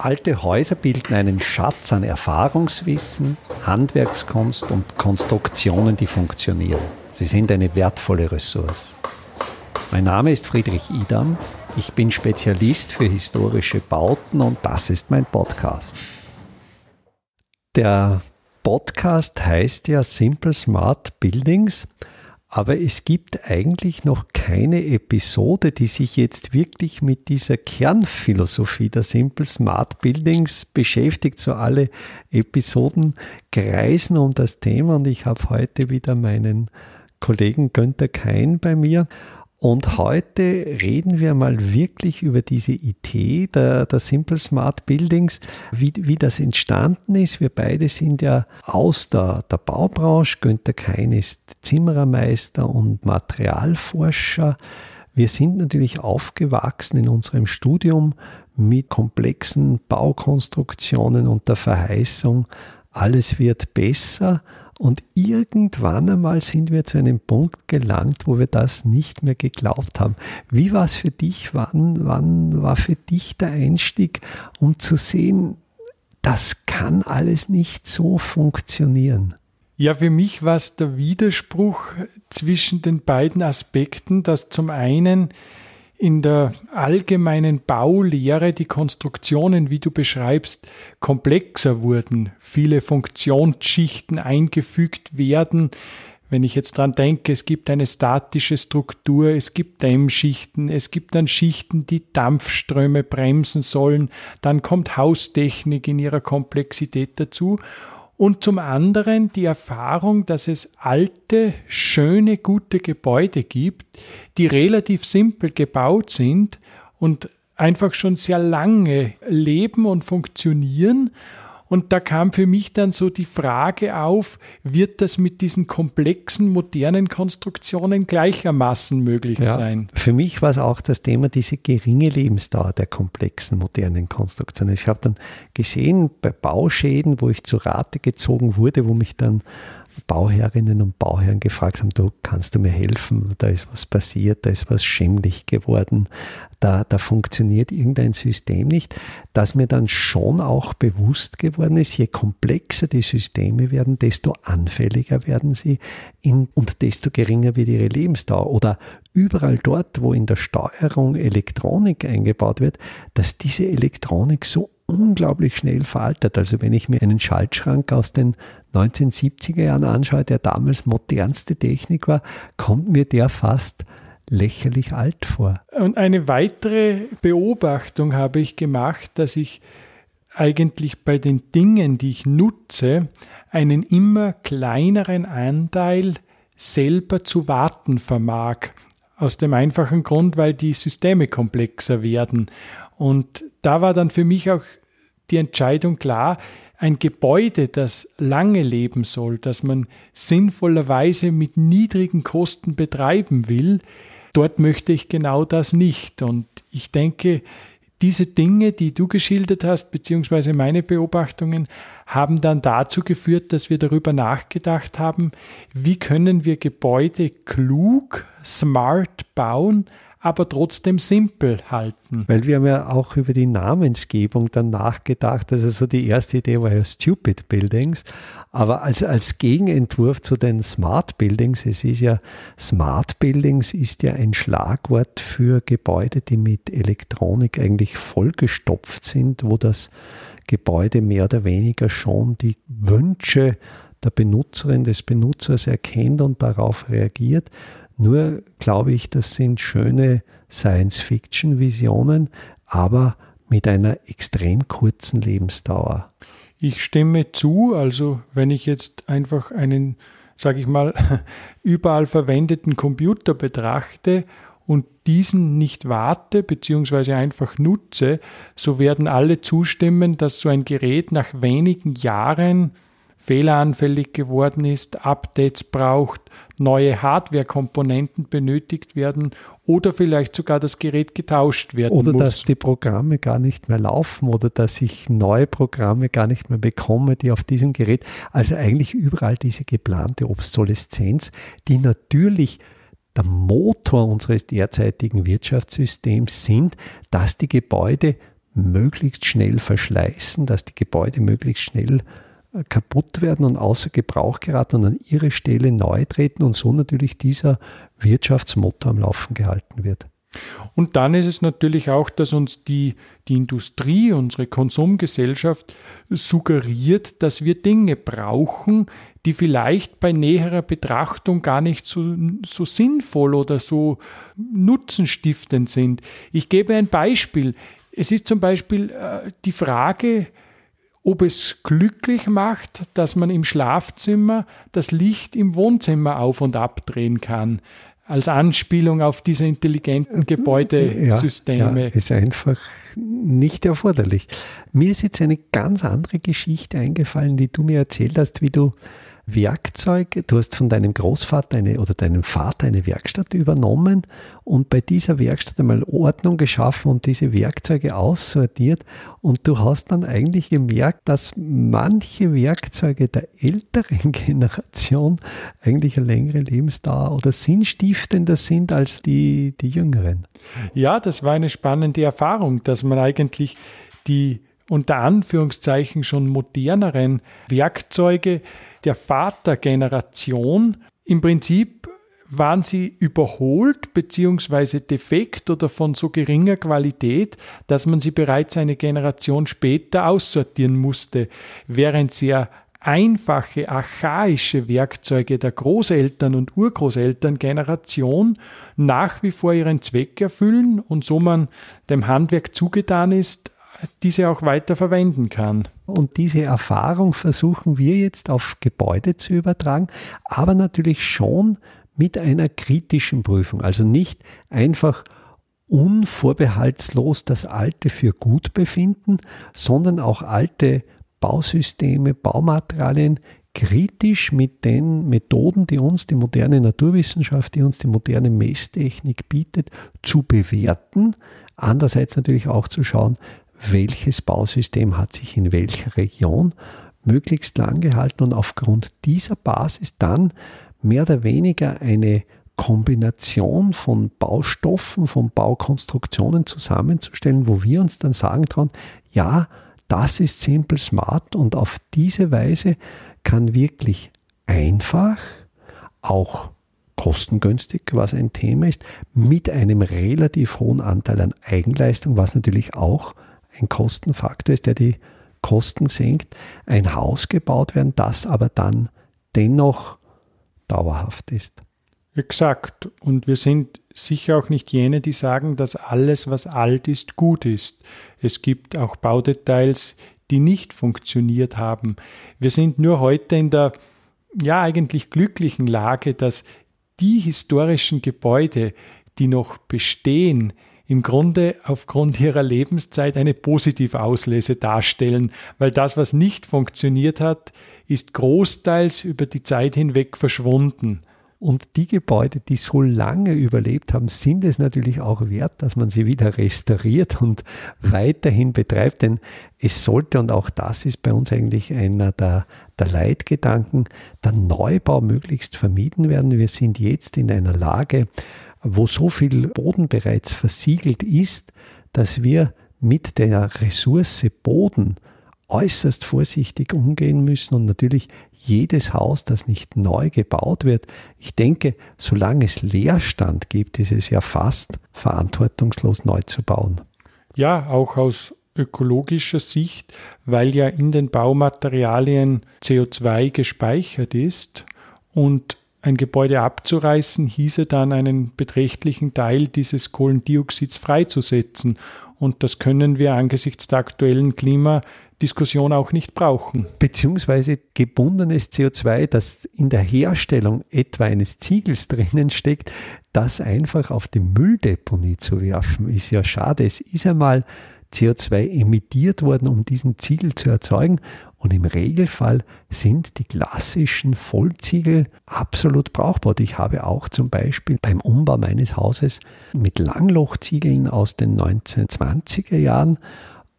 Alte Häuser bilden einen Schatz an Erfahrungswissen, Handwerkskunst und Konstruktionen, die funktionieren. Sie sind eine wertvolle Ressource. Mein Name ist Friedrich Idam. Ich bin Spezialist für historische Bauten und das ist mein Podcast. Der Podcast heißt ja Simple Smart Buildings aber es gibt eigentlich noch keine Episode, die sich jetzt wirklich mit dieser Kernphilosophie der Simple Smart Buildings beschäftigt. So alle Episoden kreisen um das Thema und ich habe heute wieder meinen Kollegen Günther Kein bei mir. Und heute reden wir mal wirklich über diese Idee der, der Simple Smart Buildings, wie, wie das entstanden ist. Wir beide sind ja aus der, der Baubranche. Günther Kein ist Zimmerermeister und Materialforscher. Wir sind natürlich aufgewachsen in unserem Studium mit komplexen Baukonstruktionen und der Verheißung, alles wird besser. Und irgendwann einmal sind wir zu einem Punkt gelangt, wo wir das nicht mehr geglaubt haben. Wie war es für dich? Wann, wann war für dich der Einstieg, um zu sehen, das kann alles nicht so funktionieren? Ja, für mich war es der Widerspruch zwischen den beiden Aspekten, dass zum einen in der allgemeinen Baulehre die Konstruktionen, wie du beschreibst, komplexer wurden, viele Funktionsschichten eingefügt werden. Wenn ich jetzt dran denke, es gibt eine statische Struktur, es gibt Dämmschichten, es gibt dann Schichten, die Dampfströme bremsen sollen, dann kommt Haustechnik in ihrer Komplexität dazu und zum anderen die Erfahrung, dass es alte, schöne, gute Gebäude gibt, die relativ simpel gebaut sind und einfach schon sehr lange leben und funktionieren und da kam für mich dann so die Frage auf, wird das mit diesen komplexen, modernen Konstruktionen gleichermaßen möglich ja, sein? Für mich war es auch das Thema, diese geringe Lebensdauer der komplexen, modernen Konstruktionen. Ich habe dann gesehen, bei Bauschäden, wo ich zu Rate gezogen wurde, wo mich dann Bauherrinnen und Bauherren gefragt haben, du kannst du mir helfen, da ist was passiert, da ist was schämlich geworden, da, da funktioniert irgendein System nicht, dass mir dann schon auch bewusst geworden ist, je komplexer die Systeme werden, desto anfälliger werden sie in, und desto geringer wird ihre Lebensdauer. Oder überall dort, wo in der Steuerung Elektronik eingebaut wird, dass diese Elektronik so unglaublich schnell veraltet. Also wenn ich mir einen Schaltschrank aus den 1970er Jahren anschaue, der damals modernste Technik war, kommt mir der fast lächerlich alt vor. Und eine weitere Beobachtung habe ich gemacht, dass ich eigentlich bei den Dingen, die ich nutze, einen immer kleineren Anteil selber zu warten vermag. Aus dem einfachen Grund, weil die Systeme komplexer werden. Und da war dann für mich auch die Entscheidung klar, ein Gebäude, das lange leben soll, das man sinnvollerweise mit niedrigen Kosten betreiben will, dort möchte ich genau das nicht. Und ich denke, diese Dinge, die du geschildert hast, beziehungsweise meine Beobachtungen, haben dann dazu geführt, dass wir darüber nachgedacht haben, wie können wir Gebäude klug, smart bauen, aber trotzdem simpel halten. Weil wir haben ja auch über die Namensgebung dann nachgedacht. Also so die erste Idee war ja Stupid Buildings, aber als, als Gegenentwurf zu den Smart Buildings, es ist ja, Smart Buildings ist ja ein Schlagwort für Gebäude, die mit Elektronik eigentlich vollgestopft sind, wo das Gebäude mehr oder weniger schon die Wünsche der Benutzerin, des Benutzers erkennt und darauf reagiert. Nur glaube ich, das sind schöne Science-Fiction-Visionen, aber mit einer extrem kurzen Lebensdauer. Ich stimme zu, also wenn ich jetzt einfach einen, sage ich mal, überall verwendeten Computer betrachte und diesen nicht warte bzw. einfach nutze, so werden alle zustimmen, dass so ein Gerät nach wenigen Jahren fehleranfällig geworden ist, Updates braucht, neue Hardware-Komponenten benötigt werden oder vielleicht sogar das Gerät getauscht werden oder muss. Oder dass die Programme gar nicht mehr laufen oder dass ich neue Programme gar nicht mehr bekomme, die auf diesem Gerät, also eigentlich überall diese geplante Obsoleszenz, die natürlich der Motor unseres derzeitigen Wirtschaftssystems sind, dass die Gebäude möglichst schnell verschleißen, dass die Gebäude möglichst schnell äh, kaputt werden und außer Gebrauch geraten und an ihre Stelle neu treten und so natürlich dieser Wirtschaftsmotor am Laufen gehalten wird. Und dann ist es natürlich auch, dass uns die, die Industrie, unsere Konsumgesellschaft suggeriert, dass wir Dinge brauchen, die vielleicht bei näherer Betrachtung gar nicht so, so sinnvoll oder so nutzenstiftend sind. Ich gebe ein Beispiel. Es ist zum Beispiel äh, die Frage, ob es glücklich macht, dass man im Schlafzimmer das Licht im Wohnzimmer auf und abdrehen kann als Anspielung auf diese intelligenten Gebäudesysteme. Ja, ja, ist einfach nicht erforderlich. Mir ist jetzt eine ganz andere Geschichte eingefallen, die du mir erzählt hast, wie du Werkzeug, du hast von deinem Großvater eine, oder deinem Vater eine Werkstatt übernommen und bei dieser Werkstatt einmal Ordnung geschaffen und diese Werkzeuge aussortiert und du hast dann eigentlich gemerkt, dass manche Werkzeuge der älteren Generation eigentlich eine längere Lebensdauer oder sinnstiftender sind als die, die jüngeren. Ja, das war eine spannende Erfahrung, dass man eigentlich die unter Anführungszeichen schon moderneren Werkzeuge der Vatergeneration im Prinzip waren sie überholt bzw. defekt oder von so geringer Qualität, dass man sie bereits eine Generation später aussortieren musste, während sehr einfache, archaische Werkzeuge der Großeltern und Urgroßelterngeneration nach wie vor ihren Zweck erfüllen und so man dem Handwerk zugetan ist, diese auch weiter verwenden kann. Und diese Erfahrung versuchen wir jetzt auf Gebäude zu übertragen, aber natürlich schon mit einer kritischen Prüfung. Also nicht einfach unvorbehaltslos das Alte für gut befinden, sondern auch alte Bausysteme, Baumaterialien kritisch mit den Methoden, die uns die moderne Naturwissenschaft, die uns die moderne Messtechnik bietet, zu bewerten. Andererseits natürlich auch zu schauen, welches Bausystem hat sich in welcher Region möglichst lang gehalten und aufgrund dieser Basis dann mehr oder weniger eine Kombination von Baustoffen, von Baukonstruktionen zusammenzustellen, wo wir uns dann sagen trauen, ja, das ist Simple Smart und auf diese Weise kann wirklich einfach, auch kostengünstig, was ein Thema ist, mit einem relativ hohen Anteil an Eigenleistung, was natürlich auch ein Kostenfaktor ist, der die Kosten senkt, ein Haus gebaut werden, das aber dann dennoch dauerhaft ist. Exakt. Und wir sind sicher auch nicht jene, die sagen, dass alles, was alt ist, gut ist. Es gibt auch Baudetails, die nicht funktioniert haben. Wir sind nur heute in der ja eigentlich glücklichen Lage, dass die historischen Gebäude, die noch bestehen, im Grunde aufgrund ihrer Lebenszeit eine positive Auslese darstellen, weil das, was nicht funktioniert hat, ist großteils über die Zeit hinweg verschwunden. Und die Gebäude, die so lange überlebt haben, sind es natürlich auch wert, dass man sie wieder restauriert und weiterhin betreibt. Denn es sollte, und auch das ist bei uns eigentlich einer der, der Leitgedanken, der Neubau möglichst vermieden werden. Wir sind jetzt in einer Lage, wo so viel Boden bereits versiegelt ist, dass wir mit der Ressource Boden äußerst vorsichtig umgehen müssen und natürlich jedes Haus, das nicht neu gebaut wird, ich denke, solange es Leerstand gibt, ist es ja fast verantwortungslos neu zu bauen. Ja, auch aus ökologischer Sicht, weil ja in den Baumaterialien CO2 gespeichert ist und ein Gebäude abzureißen, hieße dann einen beträchtlichen Teil dieses Kohlendioxids freizusetzen. Und das können wir angesichts der aktuellen Klimadiskussion auch nicht brauchen. Beziehungsweise gebundenes CO2, das in der Herstellung etwa eines Ziegels drinnen steckt, das einfach auf die Mülldeponie zu werfen, ist ja schade. Es ist einmal CO2 emittiert worden, um diesen Ziegel zu erzeugen. Und im Regelfall sind die klassischen Vollziegel absolut brauchbar. Ich habe auch zum Beispiel beim Umbau meines Hauses mit Langlochziegeln aus den 1920er Jahren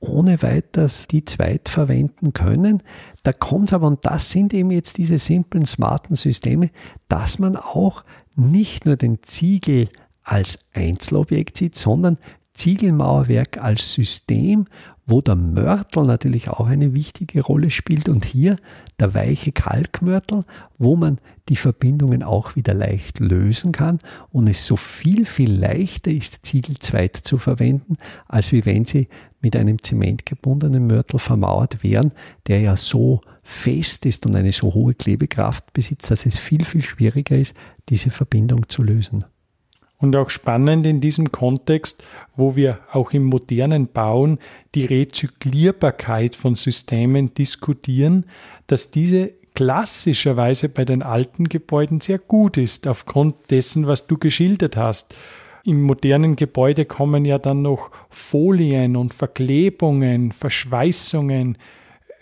ohne weiteres die zweit verwenden können. Da kommt es aber, und das sind eben jetzt diese simplen, smarten Systeme, dass man auch nicht nur den Ziegel als Einzelobjekt sieht, sondern Ziegelmauerwerk als System, wo der Mörtel natürlich auch eine wichtige Rolle spielt und hier der weiche Kalkmörtel, wo man die Verbindungen auch wieder leicht lösen kann und es so viel, viel leichter ist, Ziegelzweit zu verwenden, als wie wenn sie mit einem zementgebundenen Mörtel vermauert wären, der ja so fest ist und eine so hohe Klebekraft besitzt, dass es viel, viel schwieriger ist, diese Verbindung zu lösen. Und auch spannend in diesem Kontext, wo wir auch im modernen Bauen die Rezyklierbarkeit von Systemen diskutieren, dass diese klassischerweise bei den alten Gebäuden sehr gut ist, aufgrund dessen, was du geschildert hast. Im modernen Gebäude kommen ja dann noch Folien und Verklebungen, Verschweißungen,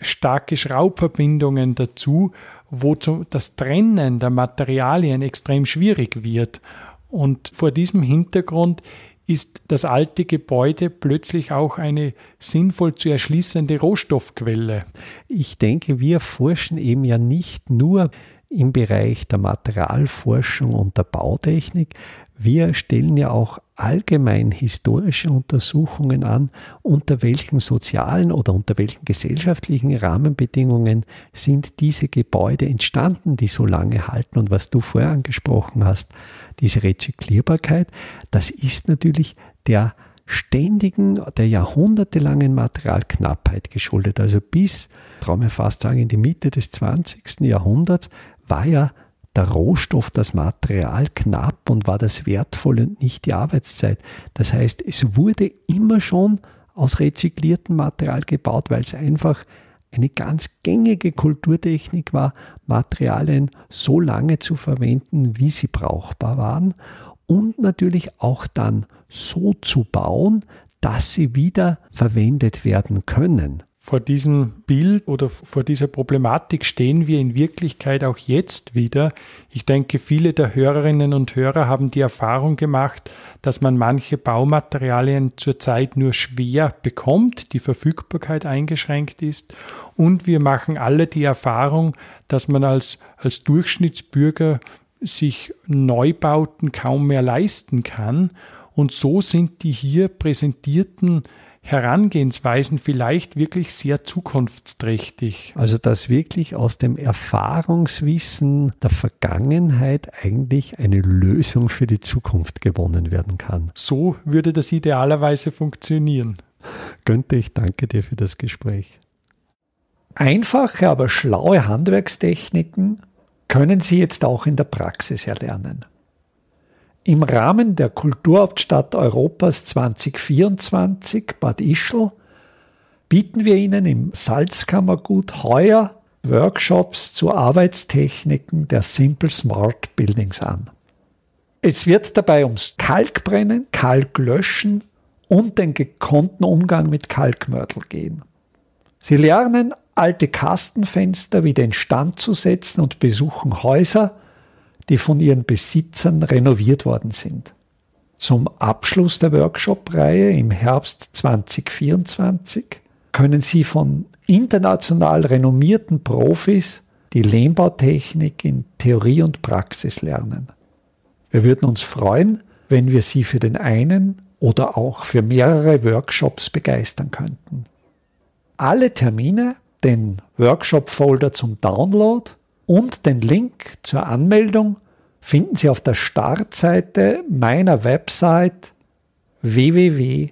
starke Schraubverbindungen dazu, wo das Trennen der Materialien extrem schwierig wird. Und vor diesem Hintergrund ist das alte Gebäude plötzlich auch eine sinnvoll zu erschließende Rohstoffquelle. Ich denke, wir forschen eben ja nicht nur im Bereich der Materialforschung und der Bautechnik. Wir stellen ja auch allgemein historische Untersuchungen an, unter welchen sozialen oder unter welchen gesellschaftlichen Rahmenbedingungen sind diese Gebäude entstanden, die so lange halten. Und was du vorher angesprochen hast, diese Rezyklierbarkeit, das ist natürlich der ständigen, der jahrhundertelangen Materialknappheit geschuldet. Also bis, traue mir fast sagen, in die Mitte des 20. Jahrhunderts war ja der Rohstoff, das Material knapp und war das Wertvolle und nicht die Arbeitszeit. Das heißt, es wurde immer schon aus rezykliertem Material gebaut, weil es einfach eine ganz gängige Kulturtechnik war, Materialien so lange zu verwenden, wie sie brauchbar waren und natürlich auch dann so zu bauen, dass sie wieder verwendet werden können. Vor diesem Bild oder vor dieser Problematik stehen wir in Wirklichkeit auch jetzt wieder. Ich denke, viele der Hörerinnen und Hörer haben die Erfahrung gemacht, dass man manche Baumaterialien zurzeit nur schwer bekommt, die Verfügbarkeit eingeschränkt ist. Und wir machen alle die Erfahrung, dass man als, als Durchschnittsbürger sich Neubauten kaum mehr leisten kann. Und so sind die hier präsentierten Herangehensweisen vielleicht wirklich sehr zukunftsträchtig. Also dass wirklich aus dem Erfahrungswissen der Vergangenheit eigentlich eine Lösung für die Zukunft gewonnen werden kann. So würde das idealerweise funktionieren. Günther, ich danke dir für das Gespräch. Einfache, aber schlaue Handwerkstechniken können Sie jetzt auch in der Praxis erlernen. Im Rahmen der Kulturhauptstadt Europas 2024 Bad Ischl bieten wir Ihnen im Salzkammergut heuer Workshops zu Arbeitstechniken der Simple Smart Buildings an. Es wird dabei ums Kalkbrennen, Kalklöschen und den gekonnten Umgang mit Kalkmörtel gehen. Sie lernen, alte Kastenfenster wieder in Stand zu setzen und besuchen Häuser, die von ihren Besitzern renoviert worden sind. Zum Abschluss der Workshop-Reihe im Herbst 2024 können Sie von international renommierten Profis die Lehmbautechnik in Theorie und Praxis lernen. Wir würden uns freuen, wenn wir Sie für den einen oder auch für mehrere Workshops begeistern könnten. Alle Termine, den Workshop-Folder zum Download und den Link zur Anmeldung finden Sie auf der Startseite meiner Website www.idam.at.